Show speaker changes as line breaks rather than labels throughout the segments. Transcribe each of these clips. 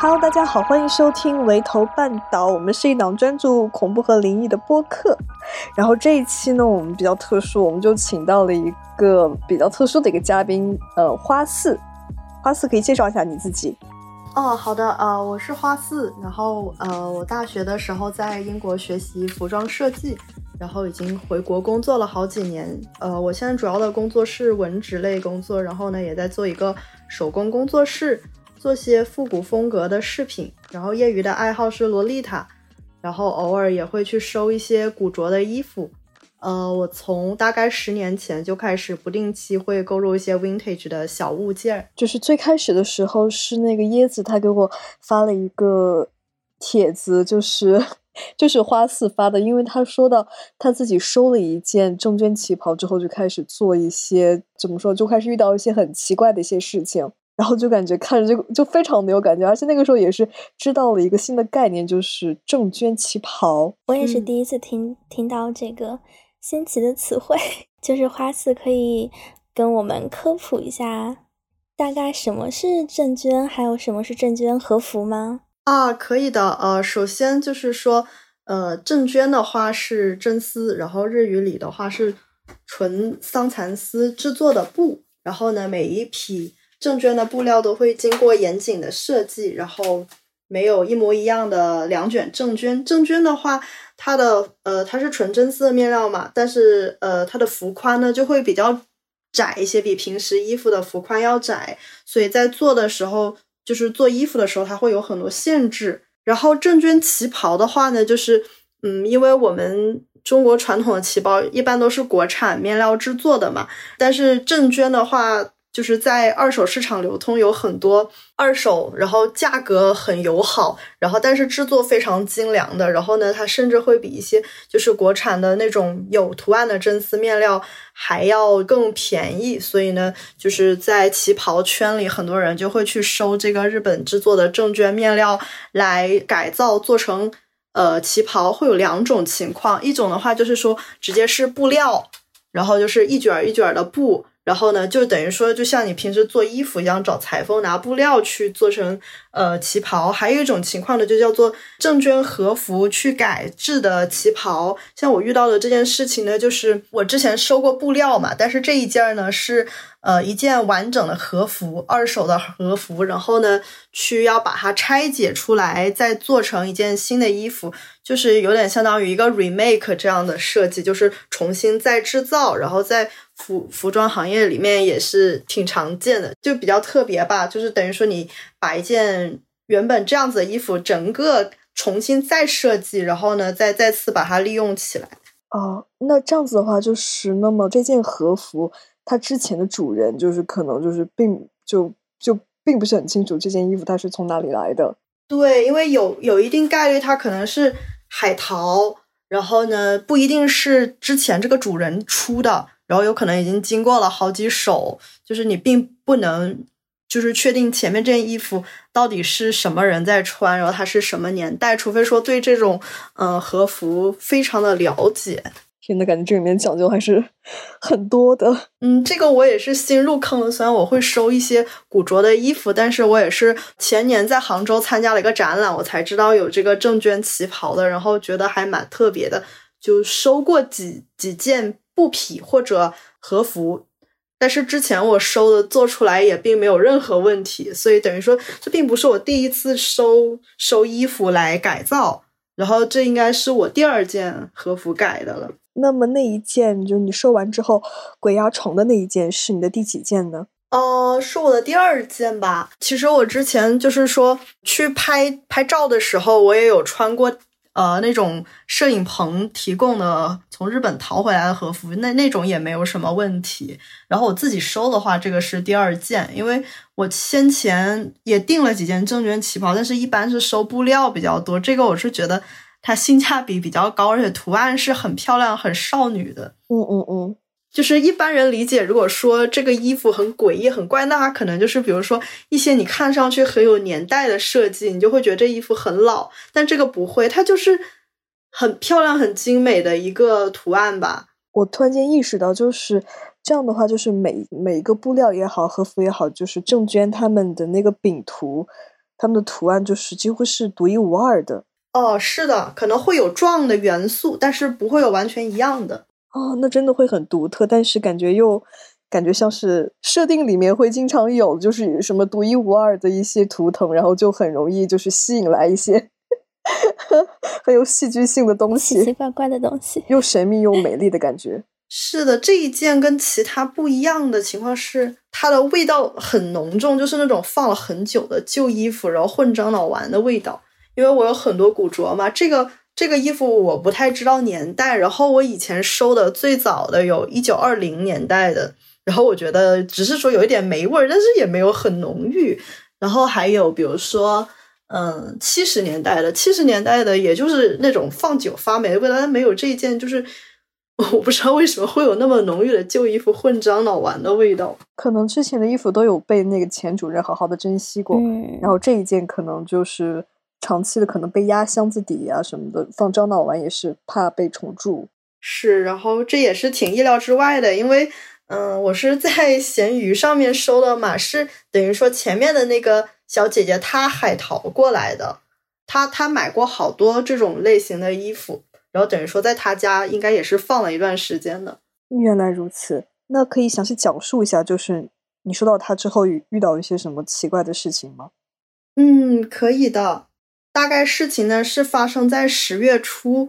Hello，大家好，欢迎收听《围头半岛》，我们是一档专注恐怖和灵异的播客。然后这一期呢，我们比较特殊，我们就请到了一个比较特殊的一个嘉宾，呃，花四。花四可以介绍一下你自己。
哦，好的，呃，我是花四，然后呃，我大学的时候在英国学习服装设计，然后已经回国工作了好几年。呃，我现在主要的工作是文职类工作，然后呢，也在做一个手工工作室。做些复古风格的饰品，然后业余的爱好是洛丽塔，然后偶尔也会去收一些古着的衣服。呃，我从大概十年前就开始不定期会购入一些 vintage 的小物件。
就是最开始的时候是那个椰子，他给我发了一个帖子，就是就是花四发的，因为他说到他自己收了一件正绢旗袍之后，就开始做一些怎么说，就开始遇到一些很奇怪的一些事情。然后就感觉看着就就非常的有感觉，而且那个时候也是知道了一个新的概念，就是正绢旗袍。
我也是第一次听听到这个新奇的词汇，就是花四可以跟我们科普一下，大概什么是正绢，还有什么是正绢和服吗？
啊，可以的。呃，首先就是说，呃，正绢的话是真丝，然后日语里的话是纯桑蚕丝制作的布，然后呢，每一匹。正绢的布料都会经过严谨的设计，然后没有一模一样的两卷正绢。正绢的话，它的呃它是纯真丝的面料嘛，但是呃它的幅宽呢就会比较窄一些，比平时衣服的幅宽要窄，所以在做的时候，就是做衣服的时候，它会有很多限制。然后正绢旗袍的话呢，就是嗯，因为我们中国传统的旗袍一般都是国产面料制作的嘛，但是正绢的话。就是在二手市场流通有很多二手，然后价格很友好，然后但是制作非常精良的，然后呢，它甚至会比一些就是国产的那种有图案的真丝面料还要更便宜。所以呢，就是在旗袍圈里，很多人就会去收这个日本制作的正绢面料来改造做成呃旗袍。会有两种情况，一种的话就是说直接是布料，然后就是一卷一卷的布。然后呢，就等于说，就像你平时做衣服一样，找裁缝拿布料去做成呃旗袍。还有一种情况呢，就叫做正绢和服去改制的旗袍。像我遇到的这件事情呢，就是我之前收过布料嘛，但是这一件呢是。呃，一件完整的和服，二手的和服，然后呢，去要把它拆解出来，再做成一件新的衣服，就是有点相当于一个 remake 这样的设计，就是重新再制造，然后再服服装行业里面也是挺常见的，就比较特别吧，就是等于说你把一件原本这样子的衣服，整个重新再设计，然后呢，再再次把它利用起来。
哦，那这样子的话，就是那么这件和服。它之前的主人就是可能就是并就就并不是很清楚这件衣服它是从哪里来的。
对，因为有有一定概率它可能是海淘，然后呢不一定是之前这个主人出的，然后有可能已经经过了好几手，就是你并不能就是确定前面这件衣服到底是什么人在穿，然后它是什么年代，除非说对这种嗯和服非常的了解。
天呐，感觉这里面讲究还是 很多的。
嗯，这个我也是新入坑的，虽然我会收一些古着的衣服，但是我也是前年在杭州参加了一个展览，我才知道有这个正绢旗袍的，然后觉得还蛮特别的，就收过几几件布匹或者和服，但是之前我收的做出来也并没有任何问题，所以等于说这并不是我第一次收收衣服来改造，然后这应该是我第二件和服改的了。
那么那一件，就是你收完之后鬼压床的那一件，是你的第几件呢？
呃，是我的第二件吧。其实我之前就是说去拍拍照的时候，我也有穿过呃那种摄影棚提供的从日本淘回来的和服，那那种也没有什么问题。然后我自己收的话，这个是第二件，因为我先前也订了几件正绢旗袍，但是一般是收布料比较多。这个我是觉得。它性价比比较高，而且图案是很漂亮、很少女的。
嗯嗯嗯，
就是一般人理解，如果说这个衣服很诡异、很怪，那它可能就是比如说一些你看上去很有年代的设计，你就会觉得这衣服很老。但这个不会，它就是很漂亮、很精美的一个图案吧。
我突然间意识到，就是这样的话，就是每每一个布料也好，和服也好，就是郑娟他们的那个饼图，他们的图案就是几乎是独一无二的。
哦，是的，可能会有撞的元素，但是不会有完全一样的。
哦，那真的会很独特，但是感觉又感觉像是设定里面会经常有，就是什么独一无二的一些图腾，然后就很容易就是吸引来一些 很有戏剧性的东西，
奇奇怪怪的东西，
又神秘又美丽的感觉。
是的，这一件跟其他不一样的情况是，它的味道很浓重，就是那种放了很久的旧衣服，然后混樟脑丸的味道。因为我有很多古着嘛，这个这个衣服我不太知道年代，然后我以前收的最早的有一九二零年代的，然后我觉得只是说有一点霉味儿，但是也没有很浓郁。然后还有比如说，嗯，七十年代的，七十年代的，也就是那种放久发霉的味道，但没有这一件，就是 我不知道为什么会有那么浓郁的旧衣服混樟脑丸的味道。
可能之前的衣服都有被那个前主任好好的珍惜过，
嗯，
然后这一件可能就是。长期的可能被压箱子底啊什么的，放樟脑丸也是怕被虫蛀。
是，然后这也是挺意料之外的，因为嗯，我是在闲鱼上面收的嘛，是等于说前面的那个小姐姐她海淘过来的，她她买过好多这种类型的衣服，然后等于说在她家应该也是放了一段时间的。
原来如此，那可以详细讲述一下，就是你收到它之后遇遇到一些什么奇怪的事情吗？
嗯，可以的。大概事情呢是发生在十月初，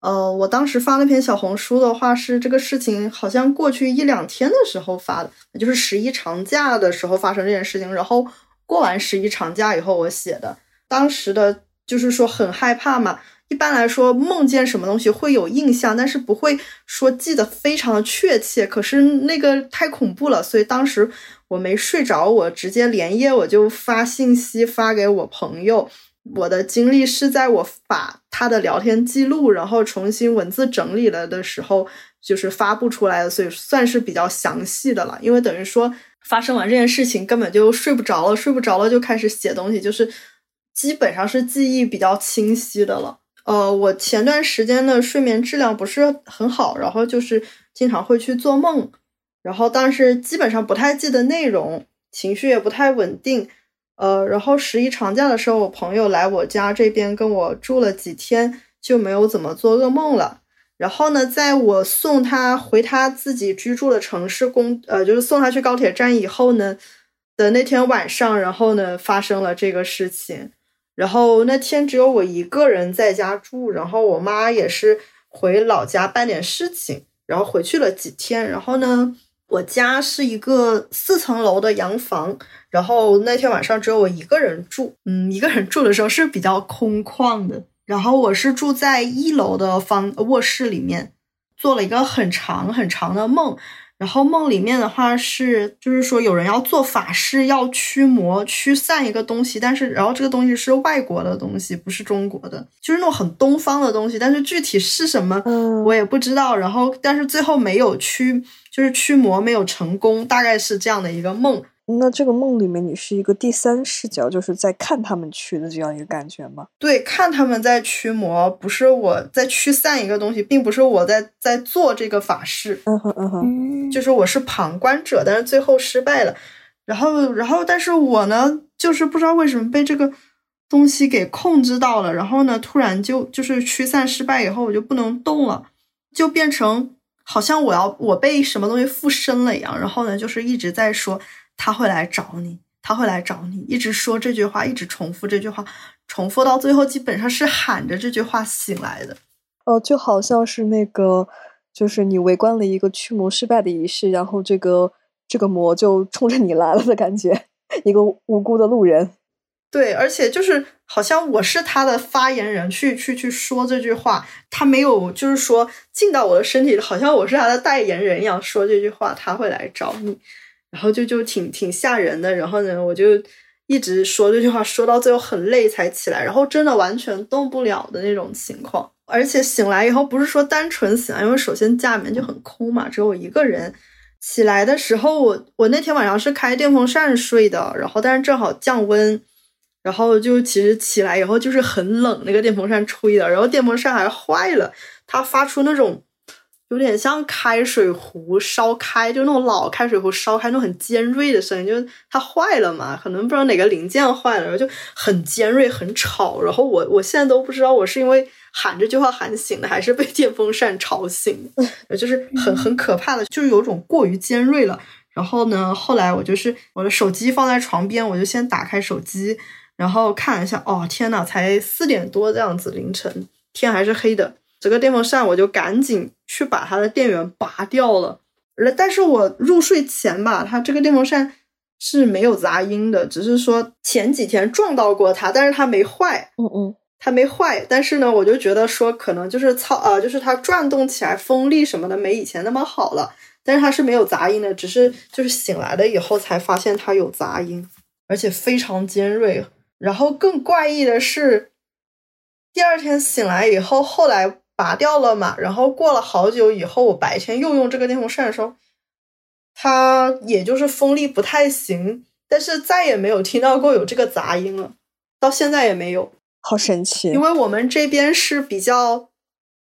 呃，我当时发那篇小红书的话是这个事情好像过去一两天的时候发的，就是十一长假的时候发生这件事情，然后过完十一长假以后我写的，当时的就是说很害怕嘛。一般来说梦见什么东西会有印象，但是不会说记得非常的确切。可是那个太恐怖了，所以当时我没睡着，我直接连夜我就发信息发给我朋友。我的经历是在我把他的聊天记录，然后重新文字整理了的时候，就是发布出来的，所以算是比较详细的了。因为等于说发生完这件事情，根本就睡不着了，睡不着了就开始写东西，就是基本上是记忆比较清晰的了。呃，我前段时间的睡眠质量不是很好，然后就是经常会去做梦，然后但是基本上不太记得内容，情绪也不太稳定。呃，然后十一长假的时候，我朋友来我家这边跟我住了几天，就没有怎么做噩梦了。然后呢，在我送他回他自己居住的城市工，呃，就是送他去高铁站以后呢的那天晚上，然后呢发生了这个事情。然后那天只有我一个人在家住，然后我妈也是回老家办点事情，然后回去了几天。然后呢，我家是一个四层楼的洋房。然后那天晚上只有我一个人住，嗯，一个人住的时候是比较空旷的。然后我是住在一楼的房卧室里面，做了一个很长很长的梦。然后梦里面的话是，就是说有人要做法事，要驱魔驱散一个东西，但是然后这个东西是外国的东西，不是中国的，就是那种很东方的东西，但是具体是什么我也不知道。然后但是最后没有驱，就是驱魔没有成功，大概是这样的一个梦。
那这个梦里面，你是一个第三视角，就是在看他们驱的这样一个感觉吗？
对，看他们在驱魔，不是我在驱散一个东西，并不是我在在做这个法事。
嗯哼嗯哼，
就是我是旁观者，但是最后失败了。然后，然后，但是我呢，就是不知道为什么被这个东西给控制到了。然后呢，突然就就是驱散失败以后，我就不能动了，就变成好像我要我被什么东西附身了一样。然后呢，就是一直在说。他会来找你，他会来找你，一直说这句话，一直重复这句话，重复到最后，基本上是喊着这句话醒来的。
哦，就好像是那个，就是你围观了一个驱魔失败的仪式，然后这个这个魔就冲着你来了的感觉，一个无辜的路人。
对，而且就是好像我是他的发言人，去去去说这句话，他没有就是说进到我的身体，好像我是他的代言人一样说这句话，他会来找你。然后就就挺挺吓人的，然后呢，我就一直说这句话，说到最后很累才起来，然后真的完全动不了的那种情况。而且醒来以后不是说单纯醒来，因为首先家里面就很空嘛，只有我一个人。起来的时候，我我那天晚上是开电风扇睡的，然后但是正好降温，然后就其实起来以后就是很冷，那个电风扇吹的，然后电风扇还坏了，它发出那种有点像开水壶烧开，就那种老开水壶烧开那种很尖锐的声音，就是它坏了嘛，可能不知道哪个零件坏了，然后就很尖锐、很吵。然后我我现在都不知道我是因为喊这句话喊醒的，还是被电风扇吵醒的，就是很很可怕的，就是有种过于尖锐了。然后呢，后来我就是我的手机放在床边，我就先打开手机，然后看一下，哦天呐，才四点多这样子，凌晨天还是黑的。这个电风扇我就赶紧去把它的电源拔掉了，但是我入睡前吧，它这个电风扇是没有杂音的，只是说前几天撞到过它，但是它没坏，
嗯嗯，
它没坏，但是呢，我就觉得说可能就是操呃，就是它转动起来风力什么的没以前那么好了，但是它是没有杂音的，只是就是醒来了以后才发现它有杂音，而且非常尖锐，然后更怪异的是，第二天醒来以后，后来。拔掉了嘛，然后过了好久以后，我白天又用这个电风扇的时候，它也就是风力不太行，但是再也没有听到过有这个杂音了，到现在也没有，
好神奇。
因为我们这边是比较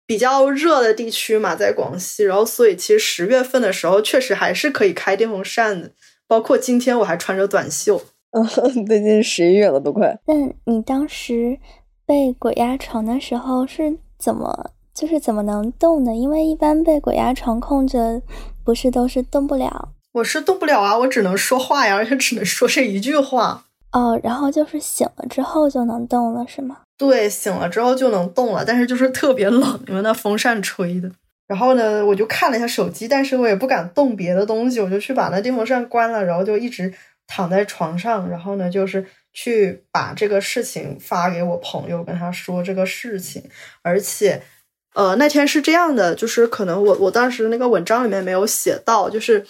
比较热的地区嘛，在广西，然后所以其实十月份的时候确实还是可以开电风扇的，包括今天我还穿着短袖。
嗯，最近十一月了都快。
那你当时被鬼压床的时候是怎么？就是怎么能动呢？因为一般被鬼压床控着，不是都是动不了。
我是动不了啊，我只能说话呀，而且只能说这一句话。
哦，然后就是醒了之后就能动了，是吗？
对，醒了之后就能动了，但是就是特别冷，因为那风扇吹的。然后呢，我就看了一下手机，但是我也不敢动别的东西，我就去把那电风扇关了，然后就一直躺在床上。然后呢，就是去把这个事情发给我朋友，跟他说这个事情，而且。呃，那天是这样的，就是可能我我当时那个文章里面没有写到，就是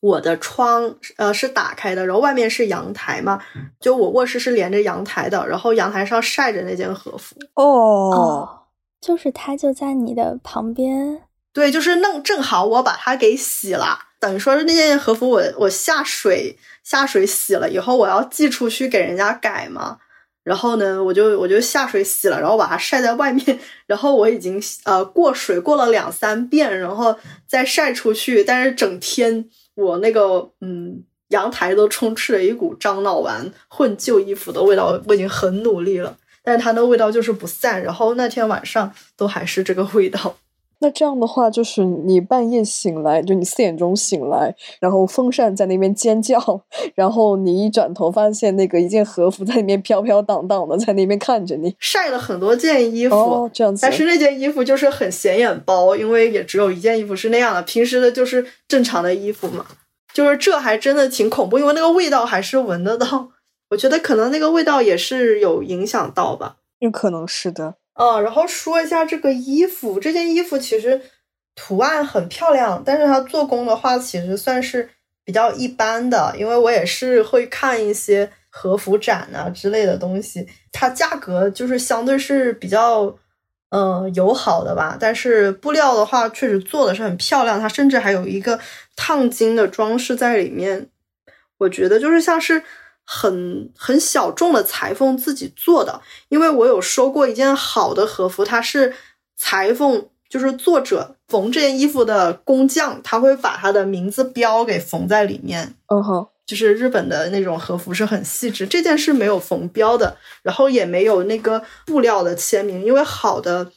我的窗呃是打开的，然后外面是阳台嘛，就我卧室是连着阳台的，然后阳台上晒着那件和服。
哦，
就是它就在你的旁边。
对，就是弄正好我把它给洗了，等于说是那件和服我我下水下水洗了以后，我要寄出去给人家改嘛。然后呢，我就我就下水洗了，然后把它晒在外面。然后我已经呃过水过了两三遍，然后再晒出去。但是整天我那个嗯阳台都充斥着一股樟脑丸混旧衣服的味道。我已经很努力了，但是它的味道就是不散。然后那天晚上都还是这个味道。
那这样的话，就是你半夜醒来，就你四点钟醒来，然后风扇在那边尖叫，然后你一转头发现那个一件和服在那边飘飘荡荡的，在那边看着你，
晒了很多件衣服，
哦，这样子。
但是那件衣服就是很显眼包，因为也只有一件衣服是那样的，平时的就是正常的衣服嘛。就是这还真的挺恐怖，因为那个味道还是闻得到。我觉得可能那个味道也是有影响到吧，
有可能是的。
嗯，然后说一下这个衣服，这件衣服其实图案很漂亮，但是它做工的话，其实算是比较一般的。因为我也是会看一些和服展啊之类的东西，它价格就是相对是比较嗯友好的吧。但是布料的话，确实做的是很漂亮，它甚至还有一个烫金的装饰在里面。我觉得就是像是。很很小众的裁缝自己做的，因为我有收过一件好的和服，它是裁缝，就是作者缝这件衣服的工匠，他会把他的名字标给缝在里面。
嗯哼，
就是日本的那种和服是很细致，这件是没有缝标的，然后也没有那个布料的签名，因为好的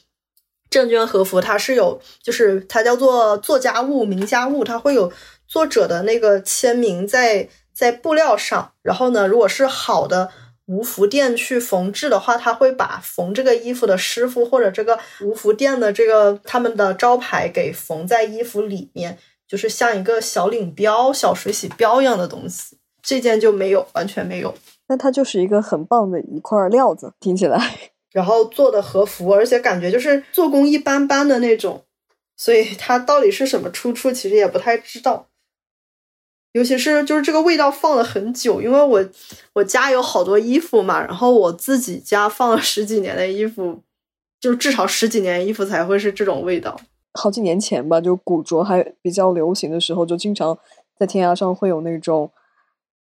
证券和服它是有，就是它叫做作家物、名家物，它会有作者的那个签名在。在布料上，然后呢，如果是好的无服店去缝制的话，他会把缝这个衣服的师傅或者这个无服店的这个他们的招牌给缝在衣服里面，就是像一个小领标、小水洗标一样的东西。这件就没有，完全没有。
那它就是一个很棒的一块料子，听起来。
然后做的和服，而且感觉就是做工一般般的那种，所以它到底是什么出处，其实也不太知道。尤其是就是这个味道放了很久，因为我我家有好多衣服嘛，然后我自己家放了十几年的衣服，就至少十几年衣服才会是这种味道。
好几年前吧，就古着还比较流行的时候，就经常在天涯上会有那种，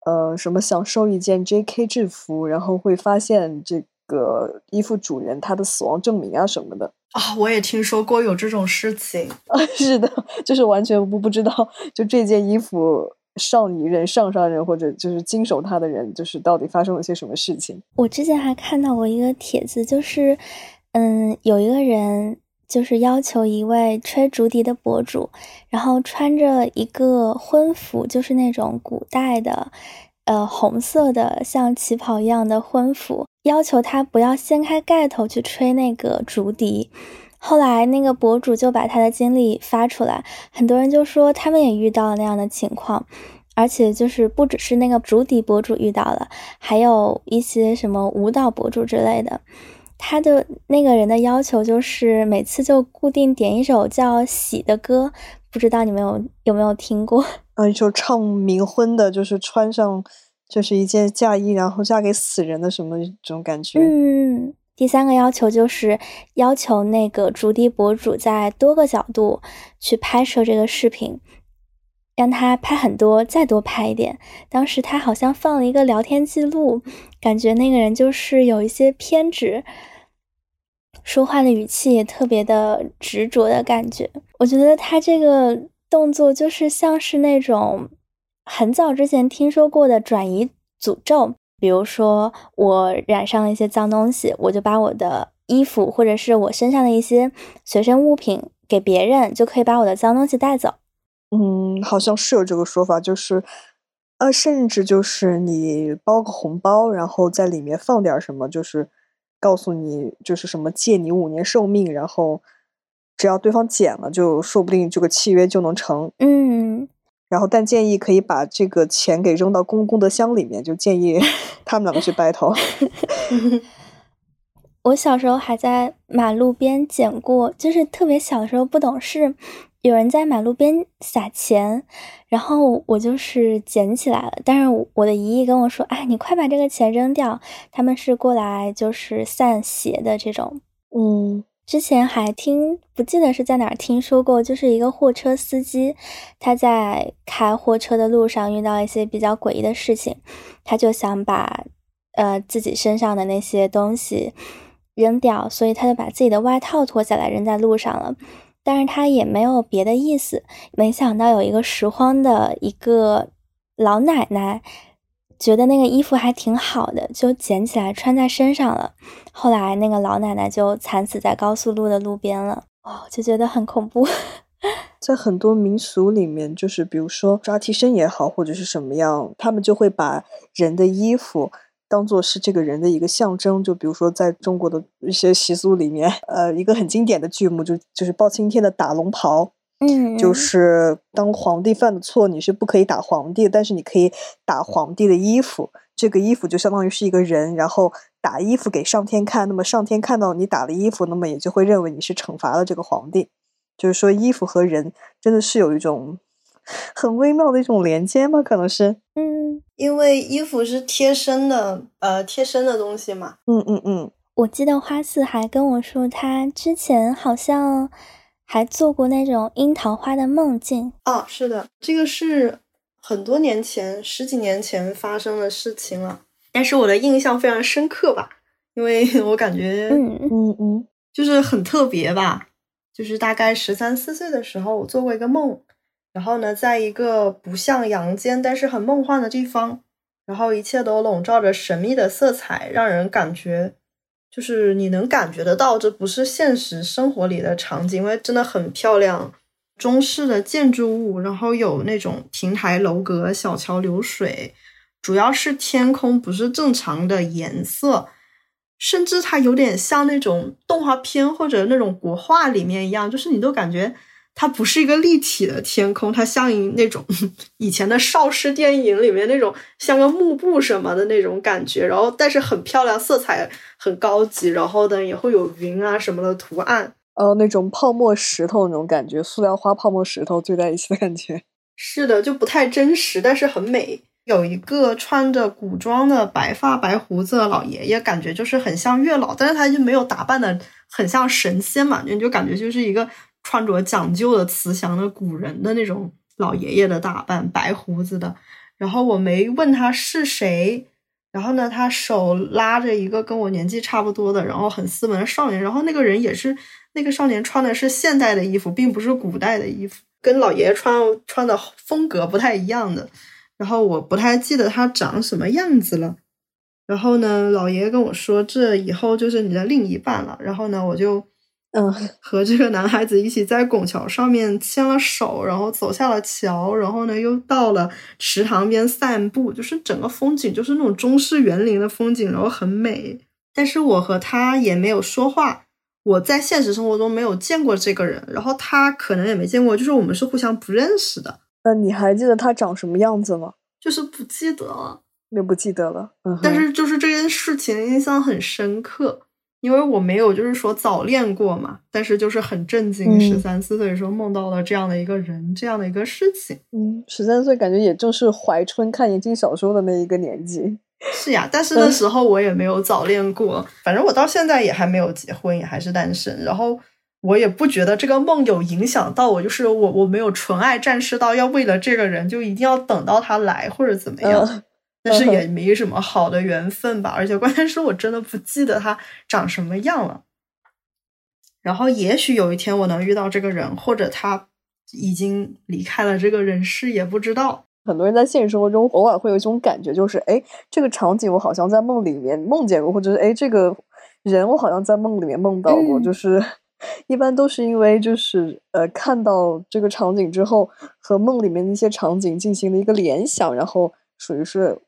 呃，什么想收一件 J.K. 制服，然后会发现这个衣服主人他的死亡证明啊什么的
啊。我也听说过有这种事情
啊，是的，就是完全不不知道，就这件衣服上一任、上上任或者就是经手他的人，就是到底发生了些什么事情。
我之前还看到过一个帖子，就是嗯，有一个人。就是要求一位吹竹笛的博主，然后穿着一个婚服，就是那种古代的，呃，红色的像旗袍一样的婚服，要求他不要掀开盖头去吹那个竹笛。后来那个博主就把他的经历发出来，很多人就说他们也遇到了那样的情况，而且就是不只是那个竹笛博主遇到了，还有一些什么舞蹈博主之类的。他的那个人的要求就是每次就固定点一首叫《喜》的歌，不知道你们有有没有听过？
嗯，就唱冥婚的，就是穿上就是一件嫁衣，然后嫁给死人的什么这种感觉。
嗯，第三个要求就是要求那个竹笛博主在多个角度去拍摄这个视频，让他拍很多，再多拍一点。当时他好像放了一个聊天记录，感觉那个人就是有一些偏执。说话的语气也特别的执着的感觉，我觉得他这个动作就是像是那种很早之前听说过的转移诅咒，比如说我染上了一些脏东西，我就把我的衣服或者是我身上的一些随身物品给别人，就可以把我的脏东西带走。
嗯，好像是有这个说法，就是呃，甚至就是你包个红包，然后在里面放点什么，就是。告诉你就是什么借你五年寿命，然后只要对方捡了，就说不定这个契约就能成。
嗯，
然后但建议可以把这个钱给扔到公功德箱里面，就建议 他们两个去 battle。
我小时候还在马路边捡过，就是特别小的时候不懂事。有人在马路边撒钱，然后我就是捡起来了。但是我的姨姨跟我说：“哎，你快把这个钱扔掉。”他们是过来就是散邪的这种。
嗯，
之前还听不记得是在哪儿听说过，就是一个货车司机，他在开货车的路上遇到一些比较诡异的事情，他就想把呃自己身上的那些东西扔掉，所以他就把自己的外套脱下来扔在路上了。但是他也没有别的意思，没想到有一个拾荒的一个老奶奶，觉得那个衣服还挺好的，就捡起来穿在身上了。后来那个老奶奶就惨死在高速路的路边了，哦，就觉得很恐怖。
在很多民俗里面，就是比如说抓替身也好，或者是什么样，他们就会把人的衣服。当做是这个人的一个象征，就比如说在中国的一些习俗里面，呃，一个很经典的剧目就就是包青天的打龙袍，
嗯，
就是当皇帝犯的错，你是不可以打皇帝，但是你可以打皇帝的衣服，这个衣服就相当于是一个人，然后打衣服给上天看，那么上天看到你打了衣服，那么也就会认为你是惩罚了这个皇帝，就是说衣服和人真的是有一种。很微妙的一种连接吗？可能是，
嗯，
因为衣服是贴身的，呃，贴身的东西嘛。
嗯嗯嗯。
我记得花四还跟我说，他之前好像还做过那种樱桃花的梦境。
哦，是的，这个是很多年前，十几年前发生的事情了。但是我的印象非常深刻吧，因为我感觉，
嗯
嗯嗯，
就是很特别吧。就是大概十三四岁的时候，我做过一个梦。然后呢，在一个不像阳间，但是很梦幻的地方，然后一切都笼罩着神秘的色彩，让人感觉就是你能感觉得到，这不是现实生活里的场景，因为真的很漂亮，中式的建筑物，然后有那种亭台楼阁、小桥流水，主要是天空不是正常的颜色，甚至它有点像那种动画片或者那种国画里面一样，就是你都感觉。它不是一个立体的天空，它像一那种 以前的邵氏电影里面那种像个幕布什么的那种感觉，然后但是很漂亮，色彩很高级，然后呢也会有云啊什么的图案，
呃，那种泡沫石头那种感觉，塑料花泡沫石头聚在一起的感觉。
是的，就不太真实，但是很美。有一个穿着古装的白发白胡子的老爷爷，感觉就是很像月老，但是他就没有打扮的很像神仙嘛，你就感觉就是一个。穿着讲究的慈祥的古人的那种老爷爷的打扮，白胡子的。然后我没问他是谁，然后呢，他手拉着一个跟我年纪差不多的，然后很斯文的少年，然后那个人也是那个少年穿的是现代的衣服，并不是古代的衣服，跟老爷爷穿穿的风格不太一样的。然后我不太记得他长什么样子了。然后呢，老爷爷跟我说，这以后就是你的另一半了。然后呢，我就。
嗯，
和这个男孩子一起在拱桥上面牵了手，然后走下了桥，然后呢，又到了池塘边散步，就是整个风景就是那种中式园林的风景，然后很美。但是我和他也没有说话，我在现实生活中没有见过这个人，然后他可能也没见过，就是我们是互相不认识的。
那你还记得他长什么样子吗？
就是不记得了，
那不记得了。嗯，
但是就是这件事情印象很深刻。因为我没有就是说早恋过嘛，但是就是很震惊，十三四岁的时候梦到了这样的一个人，这样的一个事情。
嗯，十三岁感觉也正是怀春看言情小说的那一个年纪。
是呀，但是那时候我也没有早恋过，反正我到现在也还没有结婚，也还是单身。然后我也不觉得这个梦有影响到我，就是我我没有纯爱战士到要为了这个人就一定要等到他来或者怎么样。但是也没什么好的缘分吧，而且关键是我真的不记得他长什么样了。然后也许有一天我能遇到这个人，或者他已经离开了这个人世，也不知道。
很多人在现实生活中偶尔会有一种感觉，就是哎，这个场景我好像在梦里面梦见过，或者是哎，这个人我好像在梦里面梦到过。就是 一般都是因为就是呃看到这个场景之后，和梦里面的一些场景进行了一个联想，然后属于是。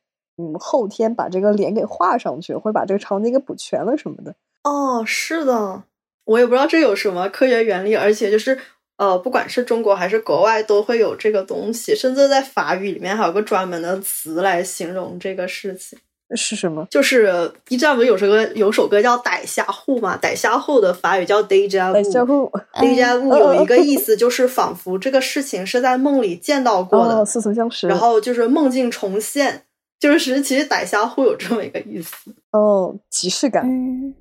嗯，后天把这个脸给画上去，或者把这个场景给补全了什么的。
哦，是的，我也不知道这有什么科学原理，而且就是呃，不管是中国还是国外，都会有这个东西，甚至在法语里面还有个专门的词来形容这个事情。
是什么？
就是 B 站不是有首歌，有首歌叫《逮虾户》嘛？逮虾户的法语叫 Deja
Vu，Deja
Vu 有一个意思，就是仿佛这个事情是在梦里见到过的，
似曾相识，
然后就是梦境重现。就是其实逮虾会有这么一个意思
哦，即视感，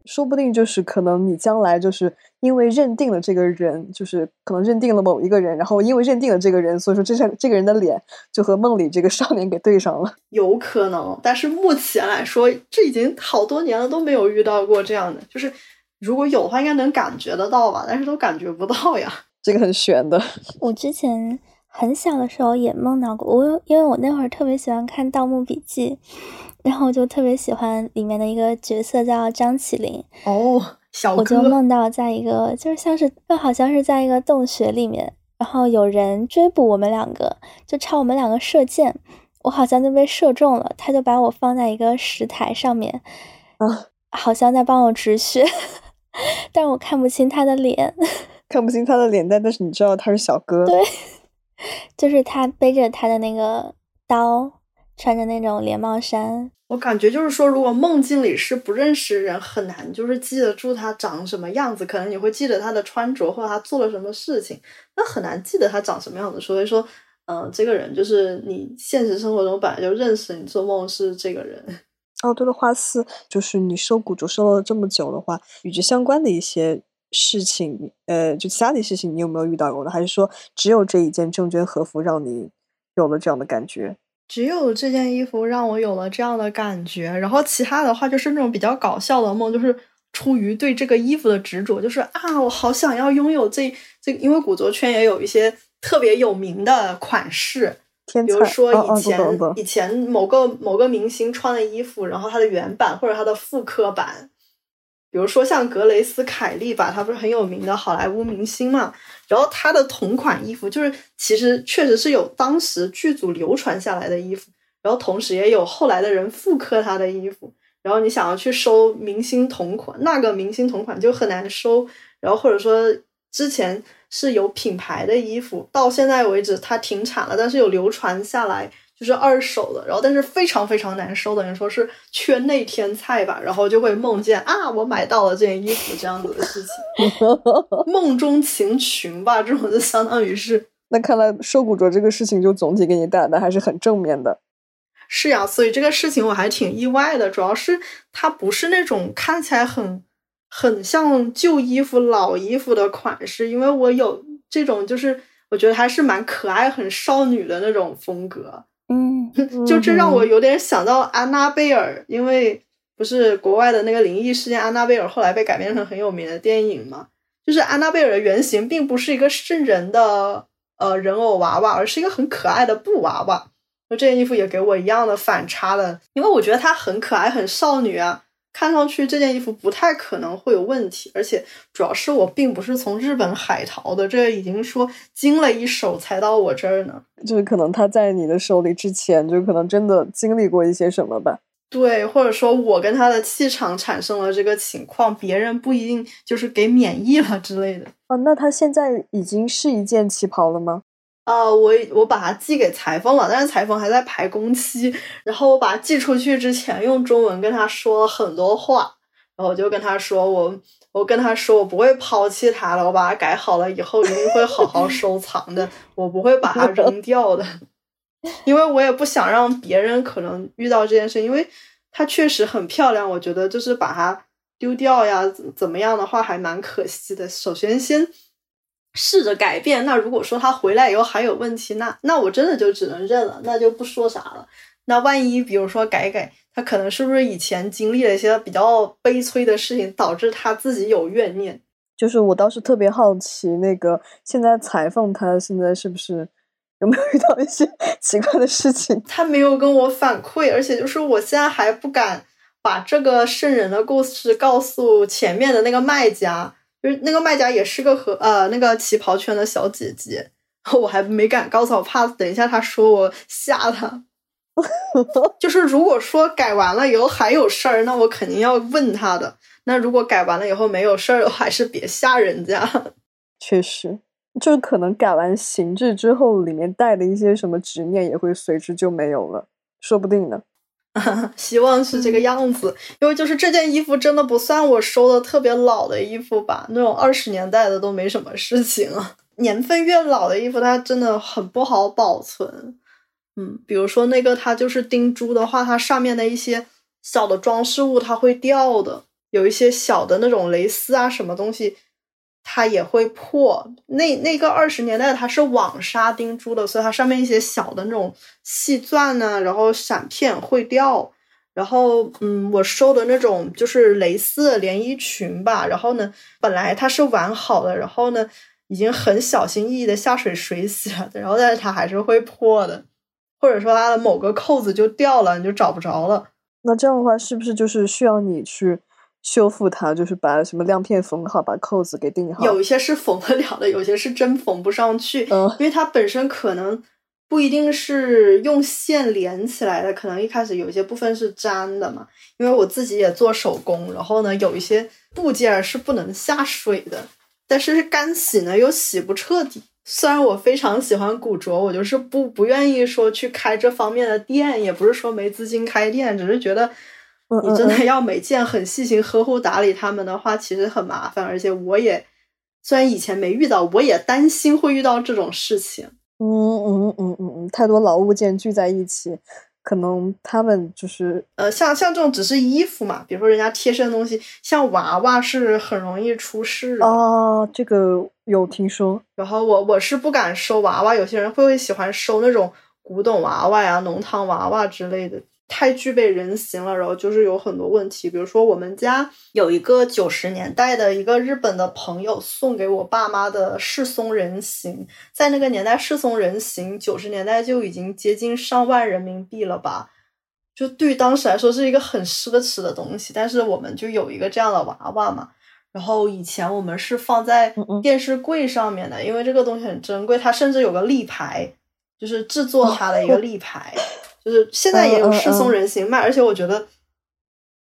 说不定就是可能你将来就是因为认定了这个人，就是可能认定了某一个人，然后因为认定了这个人，所以说这是这个人的脸就和梦里这个少年给对上了，
有可能。但是目前来说，这已经好多年了都没有遇到过这样的，就是如果有的话，应该能感觉得到吧，但是都感觉不到呀，
这个很悬的。
我之前。很小的时候也梦到过我，因为我那会儿特别喜欢看《盗墓笔记》，然后我就特别喜欢里面的一个角色叫张起灵
哦，小
我就梦到在一个就是像是又好像是在一个洞穴里面，然后有人追捕我们两个，就朝我们两个射箭，我好像就被射中了，他就把我放在一个石台上面，
啊，
好像在帮我止血，但是我看不清他的脸，
看不清他的脸蛋，但是你知道他是小哥，
对。就是他背着他的那个刀，穿着那种连帽衫。
我感觉就是说，如果梦境里是不认识人，很难就是记得住他长什么样子。可能你会记得他的穿着或者他做了什么事情，那很难记得他长什么样子。所以说，嗯，这个人就是你现实生活中本来就认识，你做梦是这个人。
哦，对了，花四，就是你收古着收了这么久的话，与之相关的一些。事情，呃，就其他的事情，你有没有遇到过呢？还是说只有这一件正绢和服让你有了这样的感觉？
只有这件衣服让我有了这样的感觉，然后其他的话就是那种比较搞笑的梦，就是出于对这个衣服的执着，就是啊，我好想要拥有这这，因为古着圈也有一些特别有名的款式，比如说以前以前某个某个明星穿的衣服，然后它的原版或者它的复刻版。比如说像格雷斯·凯利吧，他不是很有名的好莱坞明星嘛？然后他的同款衣服，就是其实确实是有当时剧组流传下来的衣服，然后同时也有后来的人复刻他的衣服。然后你想要去收明星同款，那个明星同款就很难收。然后或者说之前是有品牌的衣服，到现在为止它停产了，但是有流传下来。就是二手的，然后但是非常非常难收等于说是圈内天菜吧，然后就会梦见啊，我买到了这件衣服这样子的事情，梦中情裙吧，这种就相当于是。
那看来收古着这个事情就总体给你带来的还是很正面的。
是呀，所以这个事情我还挺意外的，主要是它不是那种看起来很很像旧衣服、老衣服的款式，因为我有这种就是我觉得还是蛮可爱、很少女的那种风格。
嗯，
就这让我有点想到安娜贝尔，因为不是国外的那个灵异事件，安娜贝尔后来被改编成很有名的电影嘛。就是安娜贝尔的原型并不是一个圣人的呃人偶娃娃，而是一个很可爱的布娃娃。那这件衣服也给我一样的反差的，因为我觉得她很可爱，很少女啊。看上去这件衣服不太可能会有问题，而且主要是我并不是从日本海淘的，这已经说经了一手才到我这儿呢。
就是可能他在你的手里之前，就可能真的经历过一些什么吧。
对，或者说我跟他的气场产生了这个情况，别人不一定就是给免疫了之类的。
哦，那他现在已经是一件旗袍了吗？
啊，我我把它寄给裁缝了，但是裁缝还在排工期。然后我把它寄出去之前，用中文跟他说了很多话。然后我就跟他说，我我跟他说，我不会抛弃它了，我把它改好了以后，一定会好好收藏的，我不会把它扔掉的。因为我也不想让别人可能遇到这件事，因为它确实很漂亮。我觉得就是把它丢掉呀，怎么样的话还蛮可惜的。首先先。试着改变，那如果说他回来以后还有问题，那那我真的就只能认了，那就不说啥了。那万一比如说改改，他可能是不是以前经历了一些比较悲催的事情，导致他自己有怨念？
就是我倒是特别好奇，那个现在裁缝他现在是不是有没有遇到一些 奇怪的事情？
他没有跟我反馈，而且就是我现在还不敢把这个圣人的故事告诉前面的那个卖家。就是那个卖家也是个和呃那个旗袍圈的小姐姐，我还没敢告诉我，怕等一下他说我吓他。就是如果说改完了以后还有事儿，那我肯定要问他的。那如果改完了以后没有事儿，还是别吓人家。
确实，就是可能改完形制之后，里面带的一些什么执念也会随之就没有了，说不定呢。
希望是这个样子，因为就是这件衣服真的不算我收的特别老的衣服吧，那种二十年代的都没什么事情啊。年份越老的衣服，它真的很不好保存。嗯，比如说那个它就是钉珠的话，它上面的一些小的装饰物它会掉的，有一些小的那种蕾丝啊什么东西。它也会破，那那个二十年代它是网纱钉珠的，所以它上面一些小的那种细钻呢，然后闪片会掉。然后，嗯，我收的那种就是蕾丝连衣裙吧，然后呢，本来它是完好的，然后呢，已经很小心翼翼的下水水洗了，然后但是它还是会破的，或者说它的某个扣子就掉了，你就找不着了。
那这样的话，是不是就是需要你去？修复它，就是把什么亮片缝好，把扣子给钉好。
有一些是缝得了的，有些是真缝不上去。嗯，因为它本身可能不一定是用线连起来的，可能一开始有一些部分是粘的嘛。因为我自己也做手工，然后呢，有一些部件是不能下水的，但是干洗呢又洗不彻底。虽然我非常喜欢古着，我就是不不愿意说去开这方面的店，也不是说没资金开店，只是觉得。你真的要每件很细心呵护打理他们的话，其实很麻烦，而且我也虽然以前没遇到，我也担心会遇到这种事情。
嗯嗯嗯嗯嗯，太多老物件聚在一起，可能他们就是
呃，像像这种只是衣服嘛，比如说人家贴身的东西，像娃娃是很容易出事的。
哦，这个有听说。
然后我我是不敢收娃娃，有些人会会喜欢收那种古董娃娃呀、浓汤娃娃之类的。太具备人形了，然后就是有很多问题，比如说我们家有一个九十年代的一个日本的朋友送给我爸妈的世松人形，在那个年代世松人形九十年代就已经接近上万人民币了吧，就对于当时来说是一个很奢侈的东西，但是我们就有一个这样的娃娃嘛，然后以前我们是放在电视柜上面的，因为这个东西很珍贵，它甚至有个立牌，就是制作它的一个立牌。就是现在也有世松人形卖，而且我觉得，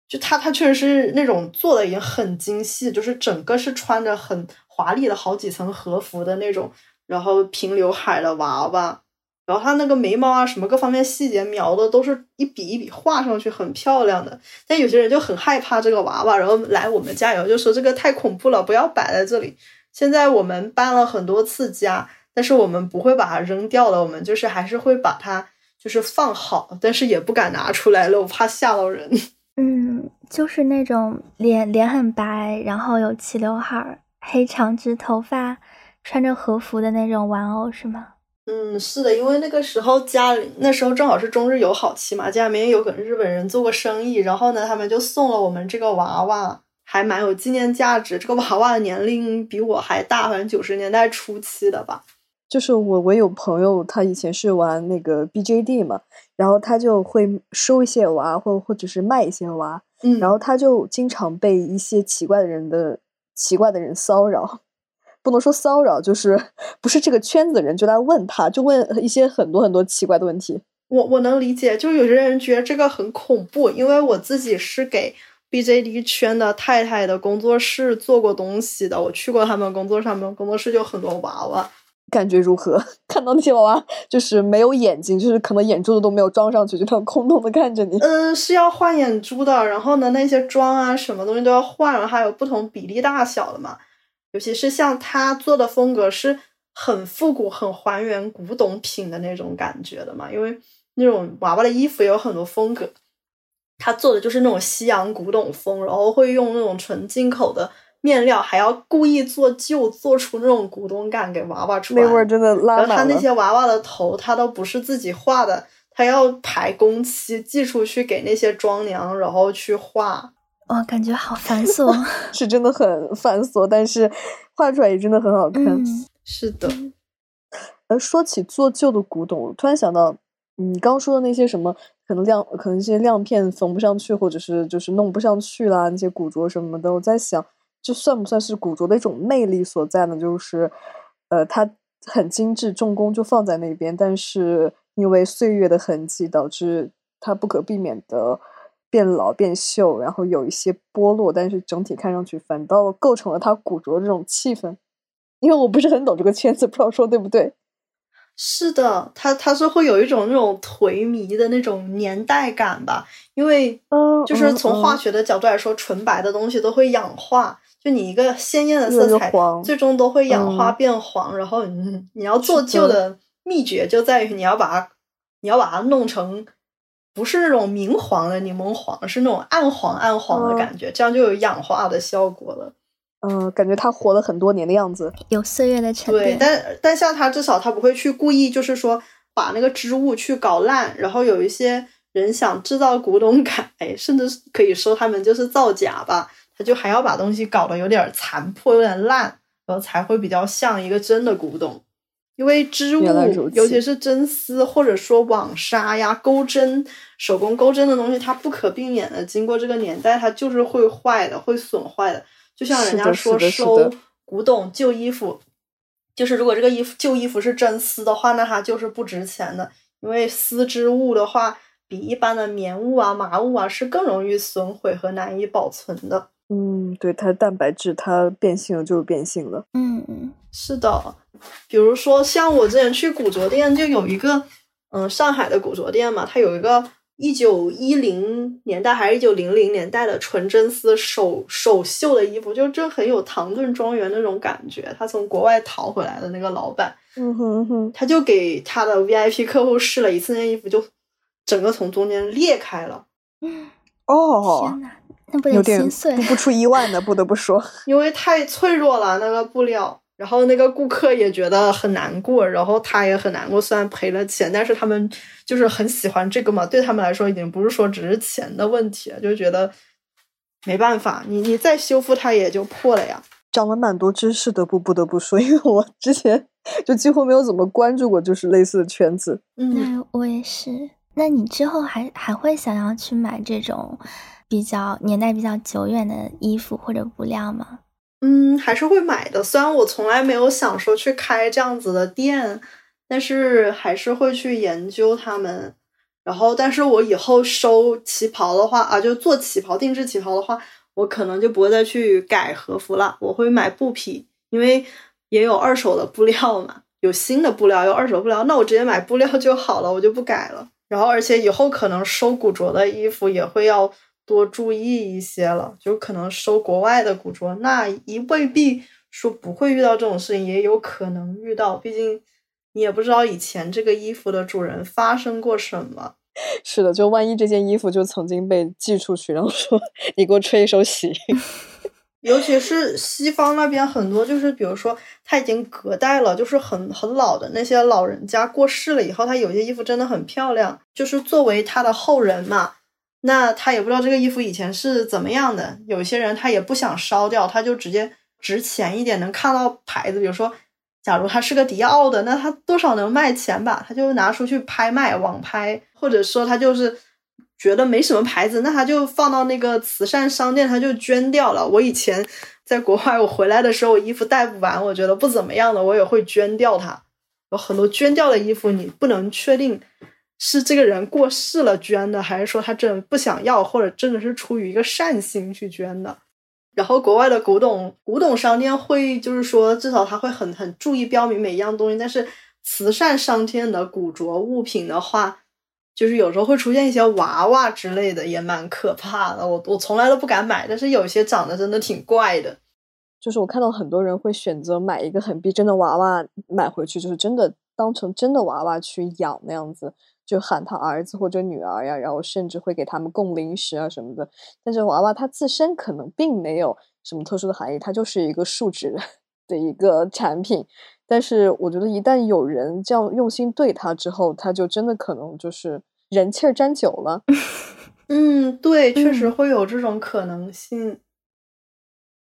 就他他确实是那种做的已经很精细，就是整个是穿着很华丽的好几层和服的那种，然后平刘海的娃娃，然后他那个眉毛啊什么各方面细节描的都是一笔一笔画上去，很漂亮的。但有些人就很害怕这个娃娃，然后来我们家以后就说这个太恐怖了，不要摆在这里。现在我们搬了很多次家，但是我们不会把它扔掉了，我们就是还是会把它。就是放好，但是也不敢拿出来了，我怕吓到人。
嗯，就是那种脸脸很白，然后有齐刘海儿、黑长直头发，穿着和服的那种玩偶是吗？
嗯，是的，因为那个时候家里那时候正好是中日友好期嘛，家里面有个日本人做过生意，然后呢，他们就送了我们这个娃娃，还蛮有纪念价值。这个娃娃的年龄比我还大，好像九十年代初期的吧。
就是我，我有朋友，他以前是玩那个 BJD 嘛，然后他就会收一些娃，或或者是卖一些娃，
嗯，
然后他就经常被一些奇怪的人的奇怪的人骚扰。不能说骚扰，就是不是这个圈子的人就来问他，就问一些很多很多奇怪的问题。
我我能理解，就有些人觉得这个很恐怖，因为我自己是给 BJD 圈的太太的工作室做过东西的，我去过他们工作上面，工作室就很多娃娃，
感觉如何？看到那些娃娃就是没有眼睛，就是可能眼珠子都没有装上去，就这样空洞的看着你。
嗯，是要换眼珠的，然后呢，那些妆啊什么东西都要换，还有不同比例大小的嘛。尤其是像他做的风格是很复古、很还原古董品的那种感觉的嘛，因为那种娃娃的衣服也有很多风格，他做的就是那种西洋古董风，然后会用那种纯进口的面料，还要故意做旧，做出那种古董感给娃娃穿。
那味儿真的拉满了。
他那些娃娃的头，他都不是自己画的，他要排工期寄出去给那些妆娘，然后去画。
哇，感觉好繁琐，
是真的很繁琐，但是画出来也真的很好看。
是的。
呃，说起做旧的古董，突然想到，你刚说的那些什么，可能亮，可能一些亮片缝不上去，或者是就是弄不上去啦，那些古着什么的，我在想，这算不算是古着的一种魅力所在呢？就是，呃，它很精致，重工就放在那边，但是因为岁月的痕迹，导致它不可避免的。变老变锈，然后有一些剥落，但是整体看上去反倒构成了它古着这种气氛。因为我不是很懂这个圈子，不知道说对不对？
是的，它它是会有一种那种颓靡的那种年代感吧。因为，
嗯，
就是从化学的角度来说，纯白的东西都会氧化，就你一个鲜艳的色彩，最终都会氧化变黄。然后，你你要做旧的秘诀就在于你要把它，你要把它弄成。不是那种明黄的柠檬黄，是那种暗黄暗黄的感觉，这样就有氧化的效果了。
嗯，感觉它活了很多年的样子，
有岁月的沉
淀。对，但但像它至少它不会去故意，就是说把那个织物去搞烂。然后有一些人想制造古董感，哎，甚至可以说他们就是造假吧，他就还要把东西搞得有点残破、有点烂，然后才会比较像一个真的古董。因为织物，尤其是真丝或者说网纱呀、钩针、手工钩针的东西，它不可避免的经过这个年代，它就是会坏的，会损坏的。就像人家说收古董旧衣服，就是如果这个衣服旧衣服是真丝的话，那它就是不值钱的。因为丝织物的话，比一般的棉物啊、麻物啊是更容易损毁和难以保存的。
嗯，对，它蛋白质它变性了就是变性了。
嗯嗯，
是的。比如说，像我之前去古着店，就有一个，嗯，上海的古着店嘛，它有一个一九一零年代还是一九零零年代的纯真丝手手绣的衣服，就这很有唐顿庄园那种感觉。他从国外淘回来的那个老板，
嗯哼哼，
他就给他的 VIP 客户试了一次，那衣服就整个从中间裂开了。
哦，
天哪，那不得心碎？
不出意外的，不得不说，
因为太脆弱了那个布料。然后那个顾客也觉得很难过，然后他也很难过。虽然赔了钱，但是他们就是很喜欢这个嘛。对他们来说，已经不是说只是钱的问题了，就觉得没办法，你你再修复它也就破了呀。
长了蛮多知识的，不不得不说，因为我之前就几乎没有怎么关注过，就是类似的圈子。
嗯，
那我也是。那你之后还还会想要去买这种比较年代比较久远的衣服或者布料吗？
嗯，还是会买的。虽然我从来没有想说去开这样子的店，但是还是会去研究他们。然后，但是我以后收旗袍的话啊，就做旗袍、定制旗袍的话，我可能就不会再去改和服了。我会买布匹，因为也有二手的布料嘛，有新的布料，有二手布料，那我直接买布料就好了，我就不改了。然后，而且以后可能收古着的衣服也会要。多注意一些了，就可能收国外的古着，那一未必说不会遇到这种事情，也有可能遇到。毕竟你也不知道以前这个衣服的主人发生过什么。
是的，就万一这件衣服就曾经被寄出去，然后说你给我吹一手洗。
尤其是西方那边很多，就是比如说他已经隔代了，就是很很老的那些老人家过世了以后，他有些衣服真的很漂亮，就是作为他的后人嘛，那他也不知道这个衣服以前是怎么样的。有些人他也不想烧掉，他就直接值钱一点，能看到牌子，比如说，假如他是个迪奥的，那他多少能卖钱吧？他就拿出去拍卖，网拍，或者说他就是。觉得没什么牌子，那他就放到那个慈善商店，他就捐掉了。我以前在国外，我回来的时候，衣服带不完，我觉得不怎么样的，我也会捐掉它。有很多捐掉的衣服，你不能确定是这个人过世了捐的，还是说他真不想要，或者真的是出于一个善心去捐的。然后国外的古董古董商店会，就是说至少他会很很注意标明每一样东西，但是慈善商店的古着物品的话。就是有时候会出现一些娃娃之类的，也蛮可怕的。我我从来都不敢买，但是有些长得真的挺怪的。
就是我看到很多人会选择买一个很逼真的娃娃买回去，就是真的当成真的娃娃去养那样子，就喊他儿子或者女儿呀，然后甚至会给他们供零食啊什么的。但是娃娃它自身可能并没有什么特殊的含义，它就是一个树脂 的一个产品。但是我觉得，一旦有人这样用心对它之后，它就真的可能就是人气儿沾久了。
嗯，对，确实会有这种可能性。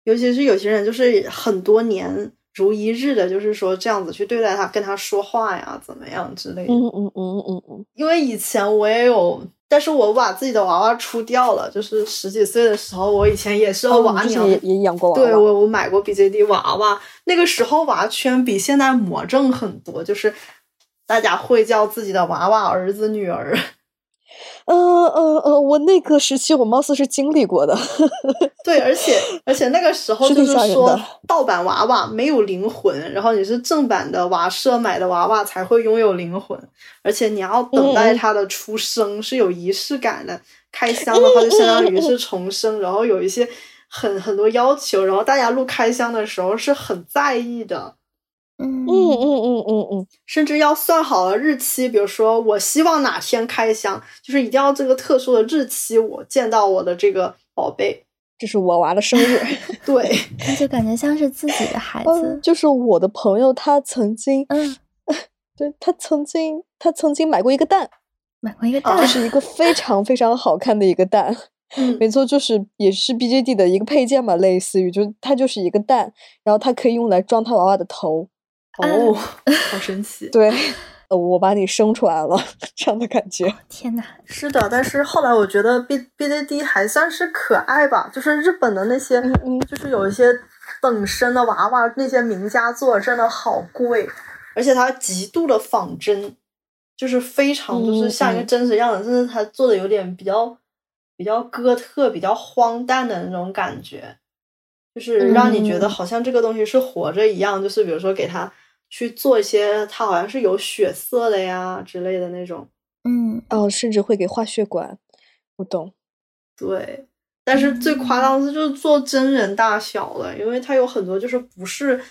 尤其是有些人，就是很多年如一日的，就是说这样子去对待他，跟他说话呀，怎么样之类的。
嗯嗯嗯嗯嗯。
因为以前我也有。但是我把自己的娃娃出掉了，就是十几岁的时候，我以前也是娃娘，
也也养过娃娃。
对我，我买过 BJD 娃娃，那个时候娃圈比现在魔怔很多，就是大家会叫自己的娃娃儿子女儿。
呃呃呃，我那个时期我貌似是经历过的，
对，而且而且那个时候就是说盗版娃娃没有灵魂，然后你是正版的娃社买的娃娃才会拥有灵魂，而且你要等待它的出生是有仪式感的，开箱的话就相当于是重生，然后有一些很很多要求，然后大家录开箱的时候是很在意的。
嗯。嗯嗯嗯嗯嗯，
甚至要算好了日期，比如说我希望哪天开箱，就是一定要这个特殊的日期，我见到我的这个宝贝，
这是我娃的生日，
对，
那就感觉像是自己的孩子。
就是我的朋友，他曾经，
嗯，
对他曾经，他曾经买过一个蛋，
买过一个蛋，
就。是一个非常非常好看的一个蛋，没错，就是也是 BJD 的一个配件嘛，类似于，就它就是一个蛋，然后它可以用来装他娃娃的头。
哦，好神奇！
对，呃，我把你生出来了，这样的感觉。
天呐，
是的，但是后来我觉得 B B D D 还算是可爱吧，就是日本的那些，嗯就是有一些等身的娃娃，那些名家做真的好贵，而且它极度的仿真，就是非常就是像一个真实样子，甚至它做的有点比较比较哥特、比较荒诞的那种感觉，就是让你觉得好像这个东西是活着一样，就是比如说给它。去做一些，它好像是有血色的呀之类的那种，
嗯，
哦，甚至会给画血管，我懂。
对，但是最夸张的就是做真人大小的，因为它有很多就是不是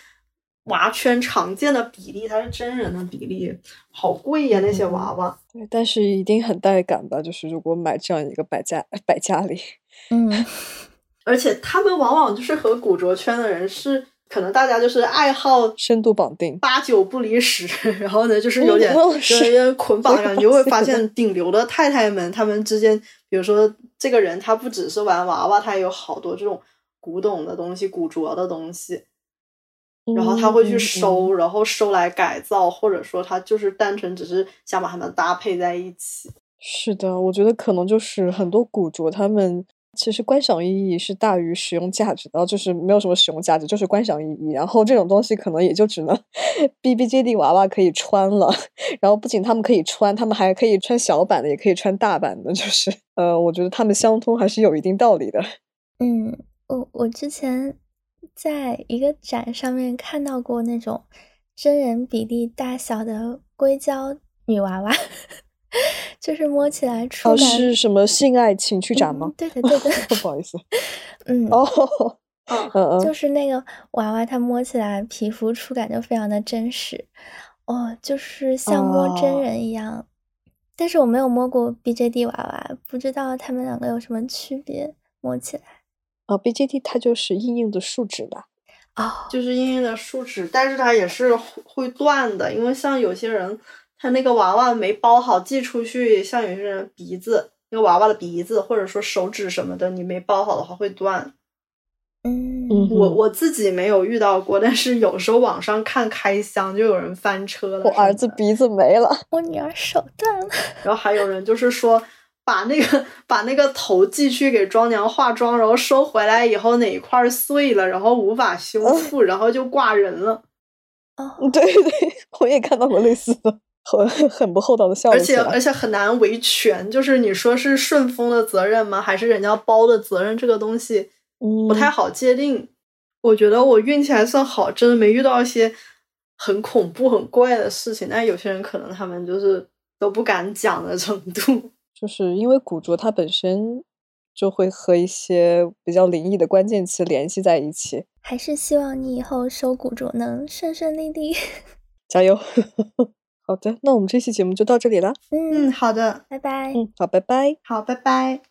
娃圈常见的比例，它是真人的比例，好贵呀那些娃娃。
对，但是一定很带感吧？就是如果买这样一个摆家摆家里，
嗯，
而且他们往往就是和古着圈的人是。可能大家就是爱好
深度绑定，
八九不离十，然后呢，就是有点有点捆绑感，你就 会发现顶流的太太们，他们之间，比如说这个人他不只是玩娃娃，他也有好多这种古董的东西、古着的东西，然后他会去收，然后收来改造，或者说他就是单纯只是想把它们搭配在一起。
是的，我觉得可能就是很多古着他们。其实观赏意义是大于使用价值的，就是没有什么使用价值，就是观赏意义。然后这种东西可能也就只能 B B J D 娃娃可以穿了。然后不仅他们可以穿，他们还可以穿小版的，也可以穿大版的。就是呃，我觉得他们相通还是有一定道理的。
嗯，我我之前在一个展上面看到过那种真人比例大小的硅胶女娃娃。就是摸起来触感
是什么性爱情趣展吗？
对的，对的，
不好意思。
嗯，
哦，嗯嗯，
就是那个娃娃，它摸起来皮肤触感就非常的真实，哦，就是像摸真人一样。但是我没有摸过 BJD 娃娃，不知道他们两个有什么区别，摸起来。
啊，BJD 它就是硬硬的树脂吧？
哦，
就是硬硬的树脂，但是它也是会断的，因为像有些人他那个娃娃没包好寄出去，像有些人鼻子那个娃娃的鼻子或者说手指什么的，你没包好的话会断。
嗯，
我我自己没有遇到过，但是有时候网上看开箱就有人翻车了。
我儿子鼻子没了，
我女儿手断了，
然后还有人就是说把那个把那个头寄去给妆娘化妆，然后收回来以后哪一块碎了，然后无法修复，然后就挂人了。
哦，
对对，我也看到过类似的，很 很不厚道的笑。
而且而且很难维权，就是你说是顺丰的责任吗？还是人家包的责任？这个东西。不太好界定，我觉得我运气还算好，真的没遇到一些很恐怖、很怪的事情。但有些人可能他们就是都不敢讲的程度，
就是因为古着它本身就会和一些比较灵异的关键词联系在一起。
还是希望你以后收古着能顺顺利利，
加油！好的，那我们这期节目就到这里了。
嗯，好的，
拜拜。
嗯，好，拜拜。
好，拜拜。